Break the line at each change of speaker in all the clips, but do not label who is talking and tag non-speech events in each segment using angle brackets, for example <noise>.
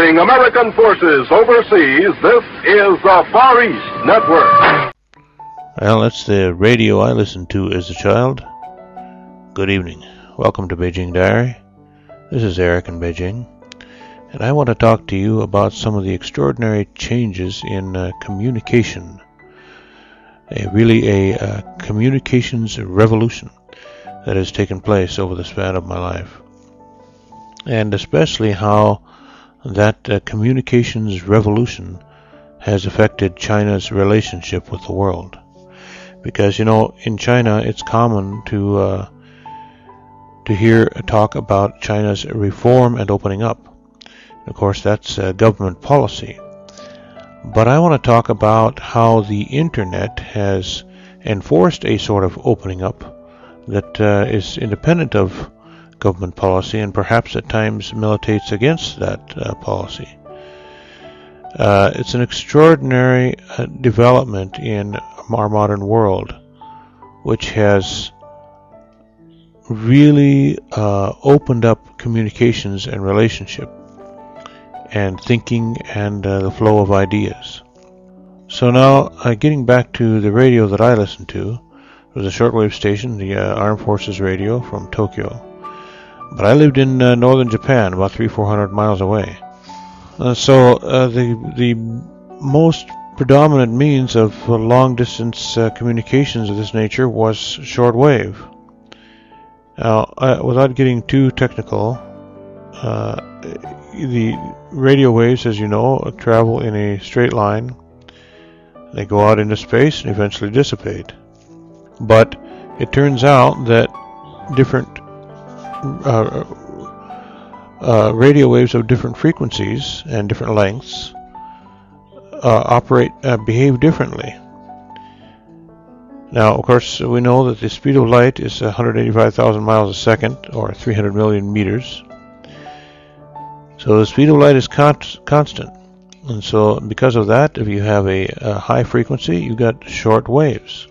Serving American forces overseas, this is the Far East Network.
Well, that's the radio I listened to as a child. Good evening. Welcome to Beijing Diary. This is Eric in Beijing, and I want to talk to you about some of the extraordinary changes in uh, communication. A, really a uh, communications revolution that has taken place over the span of my life. And especially how that uh, communications revolution has affected China's relationship with the world. Because, you know, in China it's common to uh, to hear talk about China's reform and opening up. Of course, that's uh, government policy. But I want to talk about how the internet has enforced a sort of opening up that uh, is independent of government policy and perhaps at times militates against that uh, policy. Uh, it's an extraordinary uh, development in our modern world which has really uh, opened up communications and relationship and thinking and uh, the flow of ideas. So now, uh, getting back to the radio that I listen to, it was a shortwave station, the Armed Forces radio from Tokyo. But I lived in uh, northern Japan, about three, four hundred miles away. Uh, so the the most predominant means of long distance communications of this nature was shortwave. Now, uh, without getting too technical, uh, the radio waves, as you know, travel in a straight line. They go out into space and eventually dissipate. But it turns out that different uh, uh radio waves of different frequencies and different lengths uh, operate, uh, behave differently. Now, of course, we know that the speed of light is 185,000 miles a second, or 300 million meters. So the speed of light is constant. And so, because of that, if you have a, a high frequency, you've got short waves.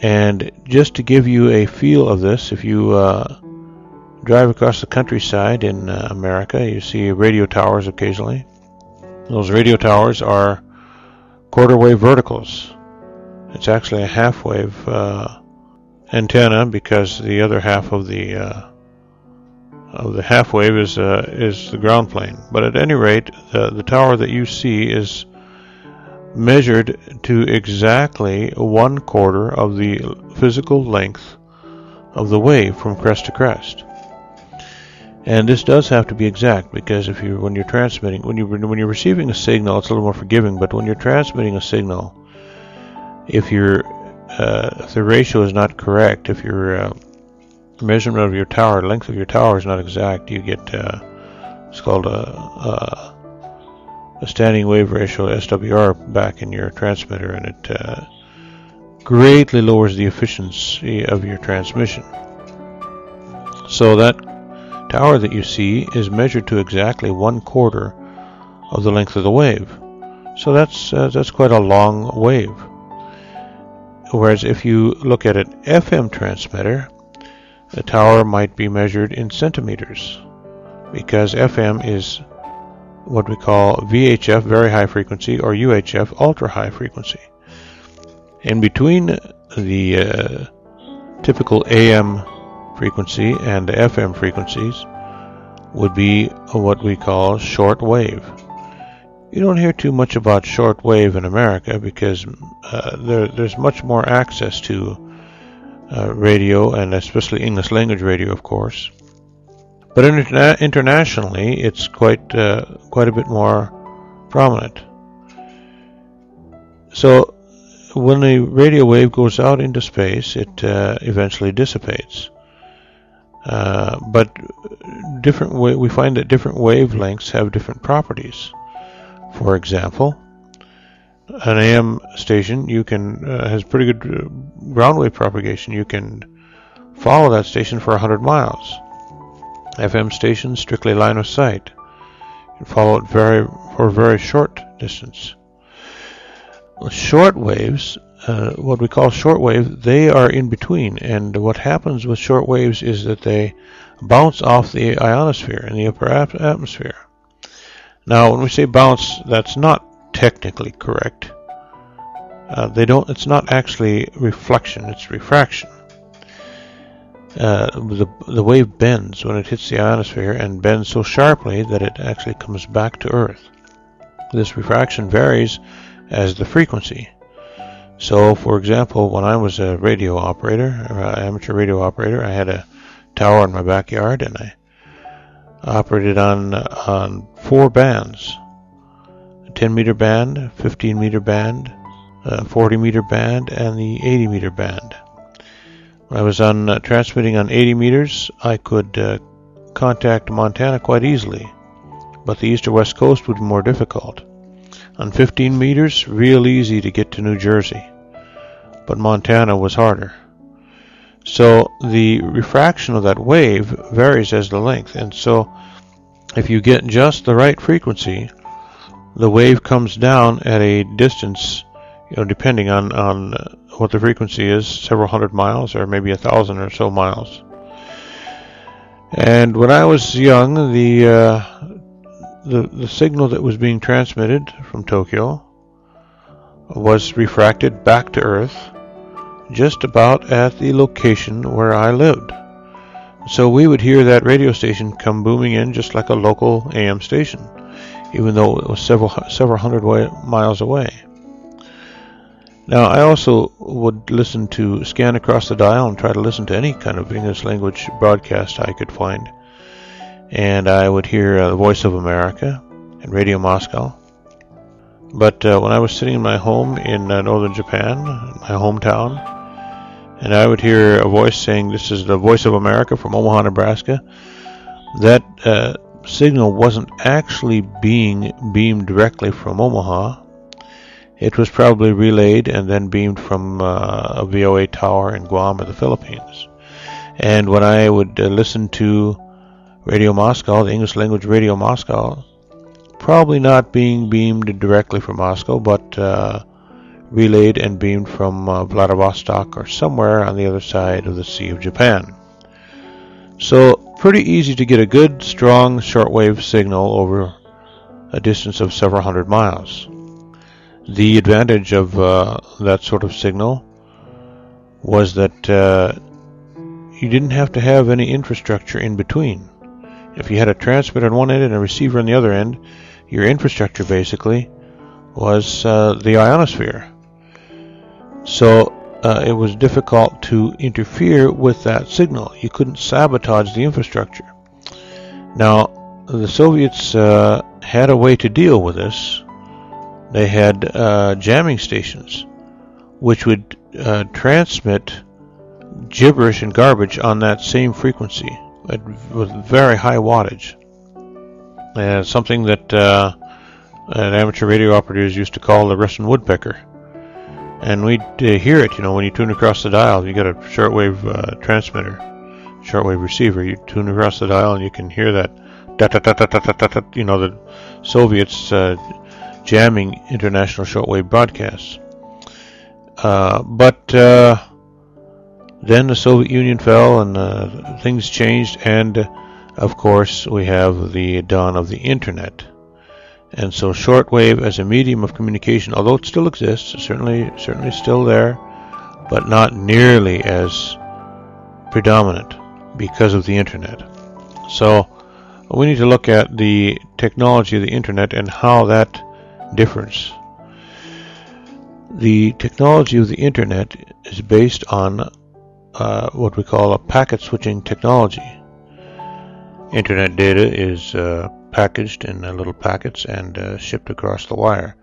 And just to give you a feel of this, if you uh, drive across the countryside in uh, America, you see radio towers occasionally. Those radio towers are quarter wave verticals. It's actually a half wave uh, antenna because the other half of the uh, of the half wave is uh, is the ground plane. But at any rate, the, the tower that you see is measured to exactly one quarter of the physical length of the wave from crest to crest. And this does have to be exact because if you when you're transmitting when you when you're receiving a signal, it's a little more forgiving. But when you're transmitting a signal, if your uh, if the ratio is not correct, if your uh, measurement of your tower, length of your tower is not exact, you get uh, it's called a, a, a standing wave ratio SWR back in your transmitter, and it uh, greatly lowers the efficiency of your transmission. So that tower that you see is measured to exactly one quarter of the length of the wave. So that's uh, that's quite a long wave. Whereas if you look at an FM transmitter, the tower might be measured in centimeters because FM is what we call VHF, very high frequency, or UHF, ultra high frequency. In between the uh, typical AM frequency and the FM frequencies would be what we call short wave. You don't hear too much about short wave in America because uh, there, there's much more access to uh, radio and especially English language radio, of course. But interna- internationally, it's quite uh, quite a bit more prominent. So when a radio wave goes out into space, it uh, eventually dissipates. Uh, but different wa- we find that different wavelengths have different properties. For example, an AM station you can uh, has pretty good uh, ground wave propagation. You can follow that station for 100 miles. FM stations strictly line of sight. You follow it very for a very short distance. Short waves, uh, what we call short wave, they are in between. And what happens with short waves is that they bounce off the ionosphere in the upper atmosphere. Now, when we say bounce, that's not technically correct. Uh, they don't. It's not actually reflection; it's refraction. Uh, the the wave bends when it hits the ionosphere and bends so sharply that it actually comes back to Earth. This refraction varies as the frequency. So, for example, when I was a radio operator, uh, amateur radio operator, I had a tower in my backyard, and I operated on on four bands: a 10 meter band, 15 meter band, a 40 meter band, and the 80 meter band. I was on uh, transmitting on 80 meters, I could uh, contact Montana quite easily, but the east or west coast would be more difficult. On 15 meters, real easy to get to New Jersey, but Montana was harder. So the refraction of that wave varies as the length, and so if you get just the right frequency, the wave comes down at a distance, you know, depending on on what the frequency is, several hundred miles or maybe a thousand or so miles. And when I was young, the uh, the the signal that was being transmitted from Tokyo was refracted back to Earth just about at the location where I lived. So we would hear that radio station come booming in just like a local AM station, even though it was several several hundred way, miles away. Now, I also would listen to scan across the dial and try to listen to any kind of English language broadcast I could find. And I would hear uh, the Voice of America and Radio Moscow. But uh, when I was sitting in my home in uh, northern Japan, my hometown, and I would hear a voice saying, This is the voice of America from Omaha, Nebraska. That uh, signal wasn't actually being beamed directly from Omaha. It was probably relayed and then beamed from uh, a VOA tower in Guam or the Philippines. And when I would uh, listen to Radio Moscow, the English language Radio Moscow, probably not being beamed directly from Moscow, but uh, relayed and beamed from uh, Vladivostok or somewhere on the other side of the Sea of Japan. So, pretty easy to get a good, strong shortwave signal over a distance of several hundred miles. The advantage of uh, that sort of signal was that uh, you didn't have to have any infrastructure in between. If you had a transmitter on one end and a receiver on the other end, your infrastructure basically was uh, the ionosphere. So uh, it was difficult to interfere with that signal. You couldn't sabotage the infrastructure. Now, the Soviets uh, had a way to deal with this. They had uh, jamming stations, which would uh, transmit gibberish and garbage on that same frequency with very high wattage. And something that uh, an amateur radio operators used to call the Russian woodpecker and we uh, hear it. You know, when you tune across the dial, you got a shortwave uh, transmitter, shortwave receiver. You tune across the dial, and you can hear that. Da, da, da, you know, the Soviets uh, jamming international shortwave broadcasts. Uh, but uh, then the Soviet Union fell, and uh, things changed, and of course, we have the dawn of the internet. And so shortwave as a medium of communication, although it still exists, certainly certainly still there, but not nearly as predominant because of the internet. So we need to look at the technology of the internet and how that differs. The technology of the internet is based on uh, what we call a packet switching technology. Internet data is uh, packaged in uh, little packets and uh, shipped across the wire.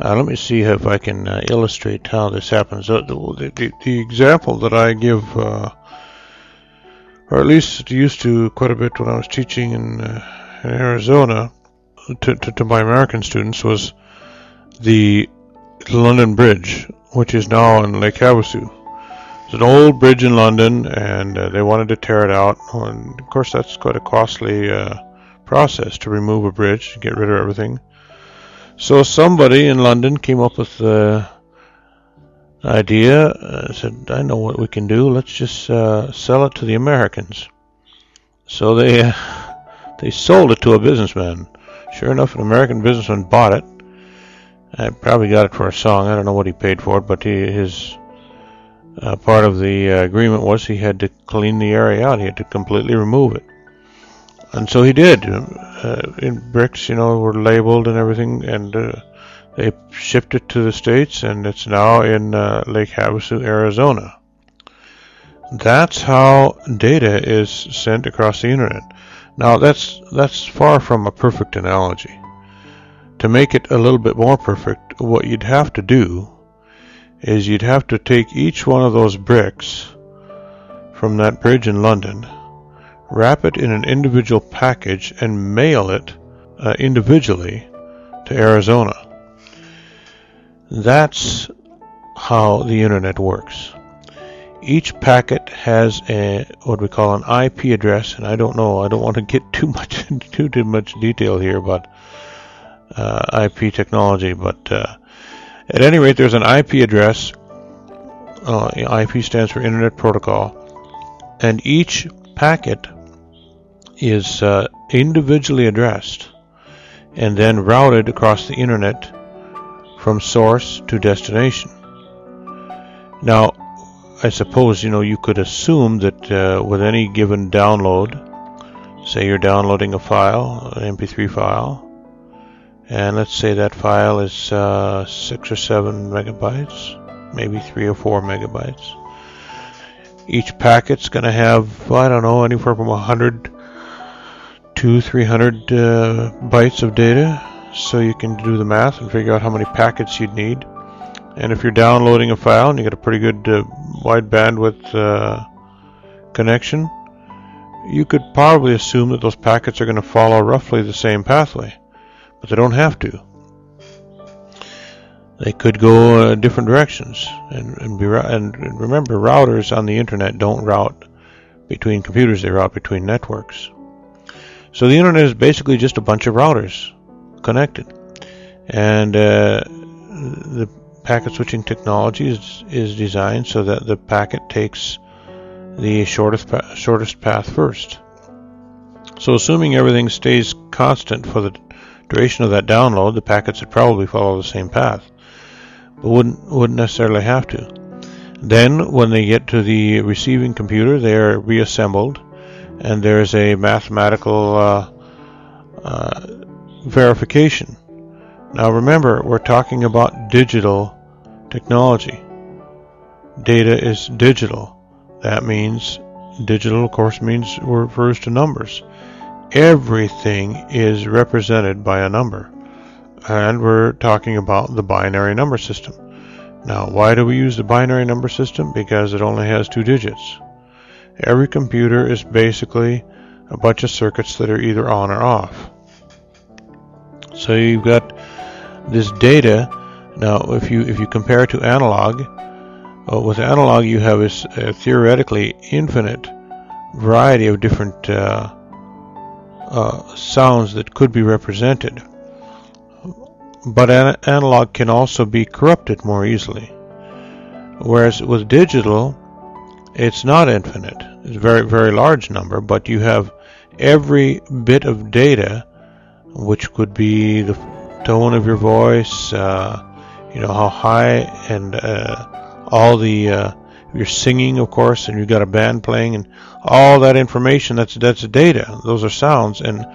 Uh, let me see if I can uh, illustrate how this happens. The, the, the, example that I give, or at least used to quite a bit when I was teaching in, in Arizona to, to, to, my American students, was the London Bridge, which is now in Lake Havasu. It's an old bridge in London, and they wanted to tear it out. And of course, that's quite a costly process to remove a bridge, get rid of everything. So somebody in London came up with the idea. Uh, said, "I know what we can do. Let's just uh, sell it to the Americans." So they uh, <laughs> they sold it to a businessman, Sure enough, an American businessman bought it. I probably got it for a song. I don't know what he paid for it, but he, his uh, part of the uh, agreement was he had to clean the area out. He had to completely remove it. And so he did. Uh, in bricks, you know, were labeled and everything, and uh, they shipped it to the States, and it's now in uh, Lake Havasu, Arizona. That's how data is sent across the internet. Now, that's, that's far from a perfect analogy. To make it a little bit more perfect, what you'd have to do is you'd have to take each one of those bricks from that bridge in London, wrap it in an individual package, and mail it uh, individually to Arizona. That's how the internet works. Each packet has a what we call an IP address, and I don't know. I don't want to get too much <laughs> too too much detail here about uh, IP technology, but uh, at any rate, there's an IP address. Uh, IP stands for Internet Protocol, and each packet is uh, individually addressed and then routed across the internet from source to destination. Now, I suppose you know you could assume that uh, with any given download, say you're downloading a file, an MP3 file, and let's say that file is uh, six or seven megabytes, maybe three or four megabytes. Each packet's going to have I don't know anywhere from a hundred to 300 uh, bytes of data, so you can do the math and figure out how many packets you'd need. And if you're downloading a file and you get a pretty good uh, wide bandwidth uh, connection, you could probably assume that those packets are going to follow roughly the same pathway but they don't have to. They could go uh, different directions, and and, be, and remember, routers on the internet don't route between computers; they route between networks. So the internet is basically just a bunch of routers connected, and uh, the packet switching technology is, is designed so that the packet takes the shortest shortest path first. So assuming everything stays constant for the duration of that download, the packets would probably follow the same path, but wouldn't wouldn't necessarily have to. Then, when they get to the receiving computer, they are reassembled, and there's a mathematical uh, uh, verification. Now, remember, we're talking about digital technology. Data is digital. That means digital, of course, means refers to numbers everything is represented by a number. And we're talking about the binary number system. Now, why do we use the binary number system? Because it only has two digits. Every computer is basically a bunch of circuits that are either on or off. So you've got this data. Now, if you if you compare to analog, well, with analog you have a, a theoretically infinite variety of different uh, uh, sounds that could be represented. But an analog can also be corrupted more easily. Whereas with digital, it's not infinite. It's a very, very large number, but you have every bit of data, which could be the tone of your voice, uh, you know, how high, and uh, all the uh, you're singing, of course, and you've got a band playing, and all that information that's that's data. Those are sounds, and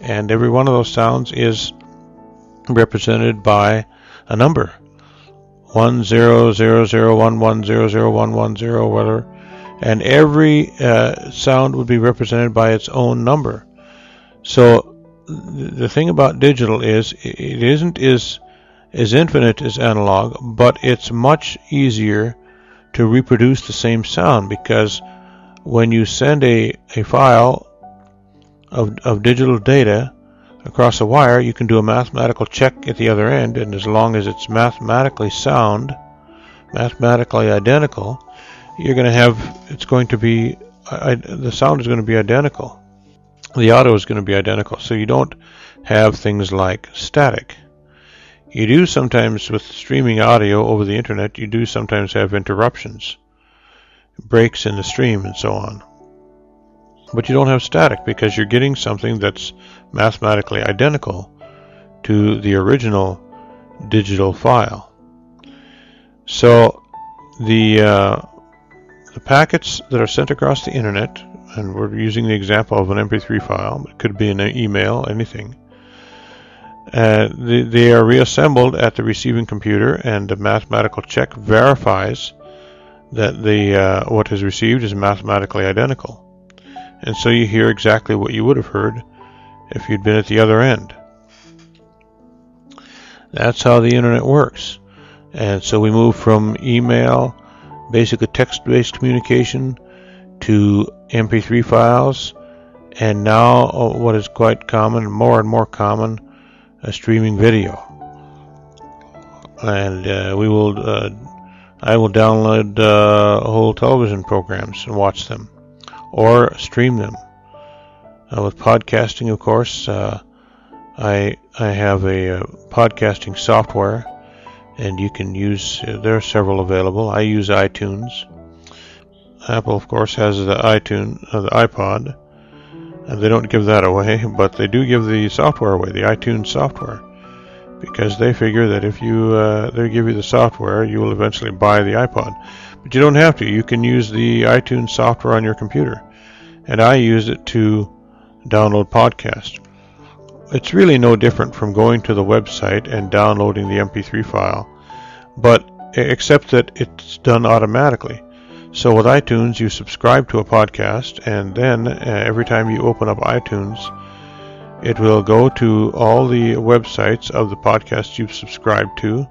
and every one of those sounds is represented by a number one zero zero zero one one zero zero one one zero whatever, and every uh, sound would be represented by its own number. So the thing about digital is it isn't as as infinite as analog, but it's much easier to reproduce the same sound because when you send a, a file of, of digital data across a wire, you can do a mathematical check at the other end, and as long as it's mathematically sound, mathematically identical, you're going to have, it's going to be, I, the sound is going to be identical. The audio is going to be identical. So you don't have things like static. You do sometimes, with streaming audio over the internet, you do sometimes have interruptions, breaks in the stream, and so on. But you don't have static because you're getting something that's mathematically identical to the original digital file. So the uh, the packets that are sent across the internet, and we're using the example of an MP3 file, it could be an email, anything. Uh, they, they are reassembled at the receiving computer, and a mathematical check verifies that the uh, what is received is mathematically identical. And so you hear exactly what you would have heard if you'd been at the other end. That's how the internet works. And so we move from email, basically text based communication, to MP3 files, and now uh, what is quite common, more and more common, a streaming video. And uh, we will, uh, I will download uh, whole television programs and watch them, or stream them. Uh, with podcasting, of course, uh, I I have a, podcasting software, and you can use. There are several available. I use iTunes. Apple, of course, has the iTunes, the iPod, and they don't give that away, but they do give the software away, the iTunes software, because they figure that if you uh, they give you the software, you will eventually buy the iPod. But you don't have to. You can use the iTunes software on your computer, and I use it to download podcasts it's really no different from going to the website and downloading the MP3 file, but except that it's done automatically. So with iTunes, you subscribe to a podcast, and then uh, every time you open up iTunes, it will go to all the websites of the podcast you've subscribed to,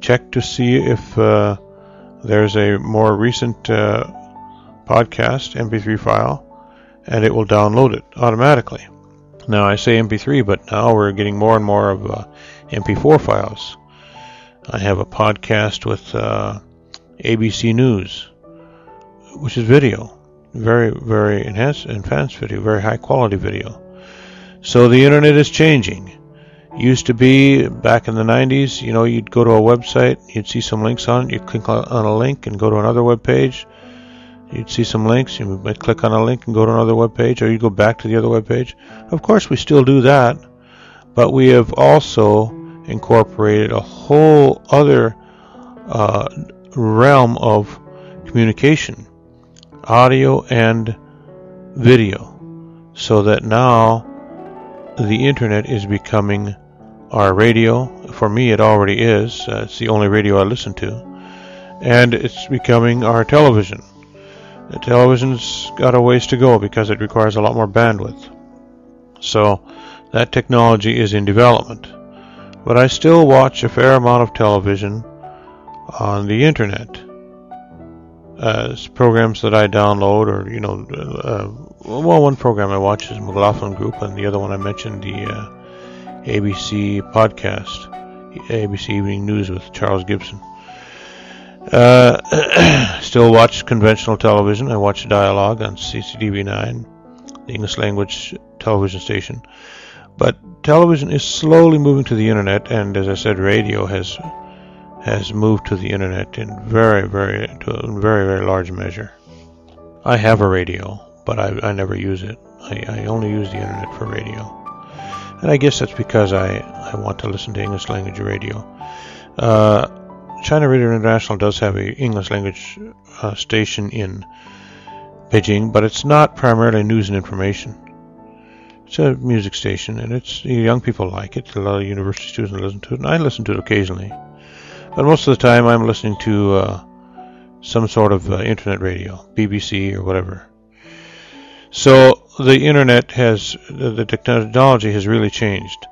check to see if uh, there's a more recent uh, podcast MP3 file, and it will download it automatically. Now I say MP3, but now we're getting more and more of uh, MP4 files. I have a podcast with uh, ABC News, which is video, very very enhanced enhanced video, very high quality video. So the internet is changing. Used to be back in the 90s, you know, you'd go to a website, you'd see some links on it, you'd click on a link and go to another web page You'd see some links. You might click on a link and go to another web page, or you go back to the other web page. Of course, we still do that, but we have also incorporated a whole other uh, realm of communication, audio and video, so that now the internet is becoming our radio. For me, it already is. Uh, it's the only radio I listen to. And it's becoming our television. The television's got a ways to go because it requires a lot more bandwidth. So that technology is in development. But I still watch a fair amount of television on the internet. As programs that I download, or you know, uh, well, one program I watch is McLaughlin Group, and the other one I mentioned, the uh, ABC podcast, ABC Evening News with Charles Gibson. Uh, <clears throat> still watch conventional television. I watch Dialogue on CCTV9, the English language television station. But television is slowly moving to the internet, and as I said, radio has has moved to the internet in very, very, to very, very large measure. I have a radio, but I, I never use it. I, I only use the internet for radio, and I guess that's because I I want to listen to English language radio. Uh, China Radio International does have a English language uh, station in Beijing, but it's not primarily news and information. It's a music station, and it's young people like it. A lot of university students listen to it, and I listen to it occasionally. But most of the time, I'm listening to uh, some sort of uh, internet radio, BBC or whatever. So the internet has the technology has really changed.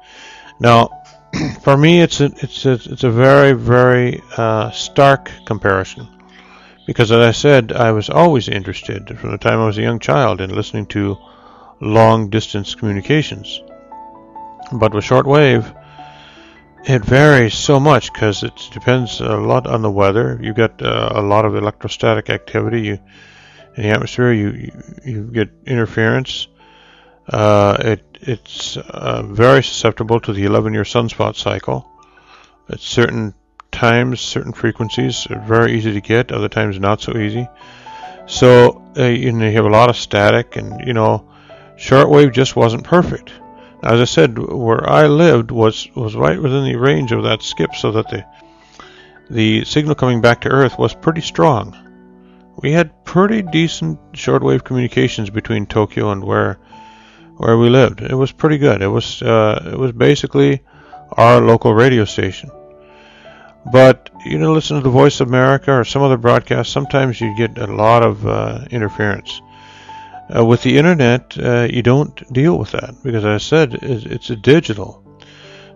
Now, <clears throat> for me, it's a, it's a, it's a very very uh, stark comparison because, as I said, I was always interested from the time I was a young child in listening to long distance communications. But with shortwave, it varies so much because it depends a lot on the weather. You get uh, a lot of electrostatic activity. You in the atmosphere, you you, you get interference. Uh, it it's uh, very susceptible to the 11-year sunspot cycle. At certain times, certain frequencies are very easy to get. Other times, not so easy. So uh, you, know, you have a lot of static, and you know, shortwave just wasn't perfect. As I said, where I lived was was right within the range of that skip, so that the the signal coming back to Earth was pretty strong. We had pretty decent shortwave communications between Tokyo and where where we lived. It was pretty good. It was uh, it was basically our local radio station. But you know, listen to the Voice of America or some other broadcast. Sometimes you get a lot of uh, interference. Uh, with the internet, uh, you don't deal with that because, as I said, it's a digital.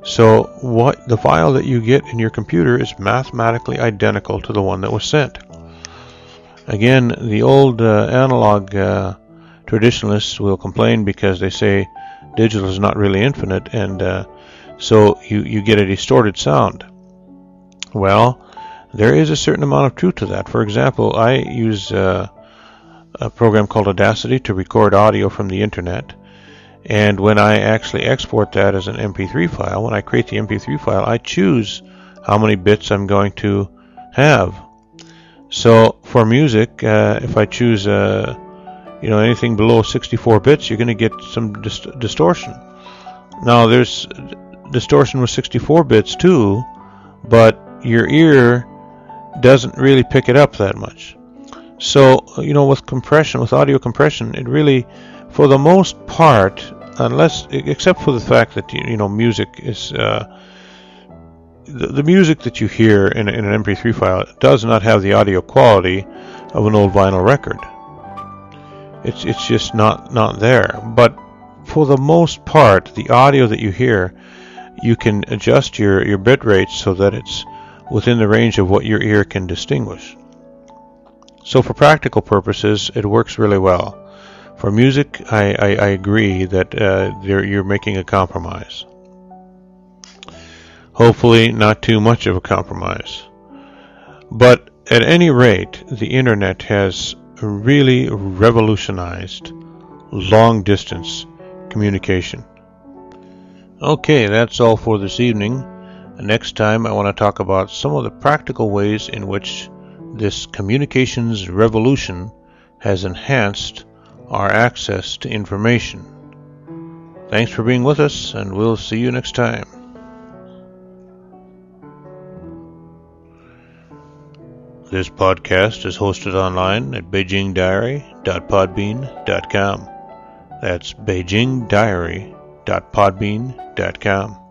So what the file that you get in your computer is mathematically identical to the one that was sent. Again, the old uh, analog uh, traditionalists will complain because they say digital is not really infinite, and uh, so you, you get a distorted sound. Well, there is a certain amount of truth to that. For example, I use uh, a program called Audacity to record audio from the internet. And when I actually export that as an MP3 file, when I create the MP3 file, I choose how many bits I'm going to have. So for music, uh, if I choose uh, you know anything below 64 bits, you're going to get some dist- distortion. Now there's distortion with 64 bits too, but your ear doesn't really pick it up that much. So, you know, with compression, with audio compression, it really, for the most part, unless, except for the fact that, you know, music is, uh, the, the, music that you hear in, in an MP3 file does not have the audio quality of an old vinyl record. It's, it's just not, not there. But for the most part, the audio that you hear, you can adjust your, your bit rate so that it's within the range of what your ear can distinguish. So for practical purposes, it works really well. For music, I, I, I agree that uh, you're making a compromise. Hopefully, not too much of a compromise. But at any rate, the internet has really revolutionized long distance communication. Okay, that's all for this evening. Next time, I want to talk about some of the practical ways in which this communications revolution has enhanced our access to information. Thanks for being with us, and we'll see you next time. This podcast is hosted online at beijingdiary.podbean.com. That's beijingdiary.podbean.com.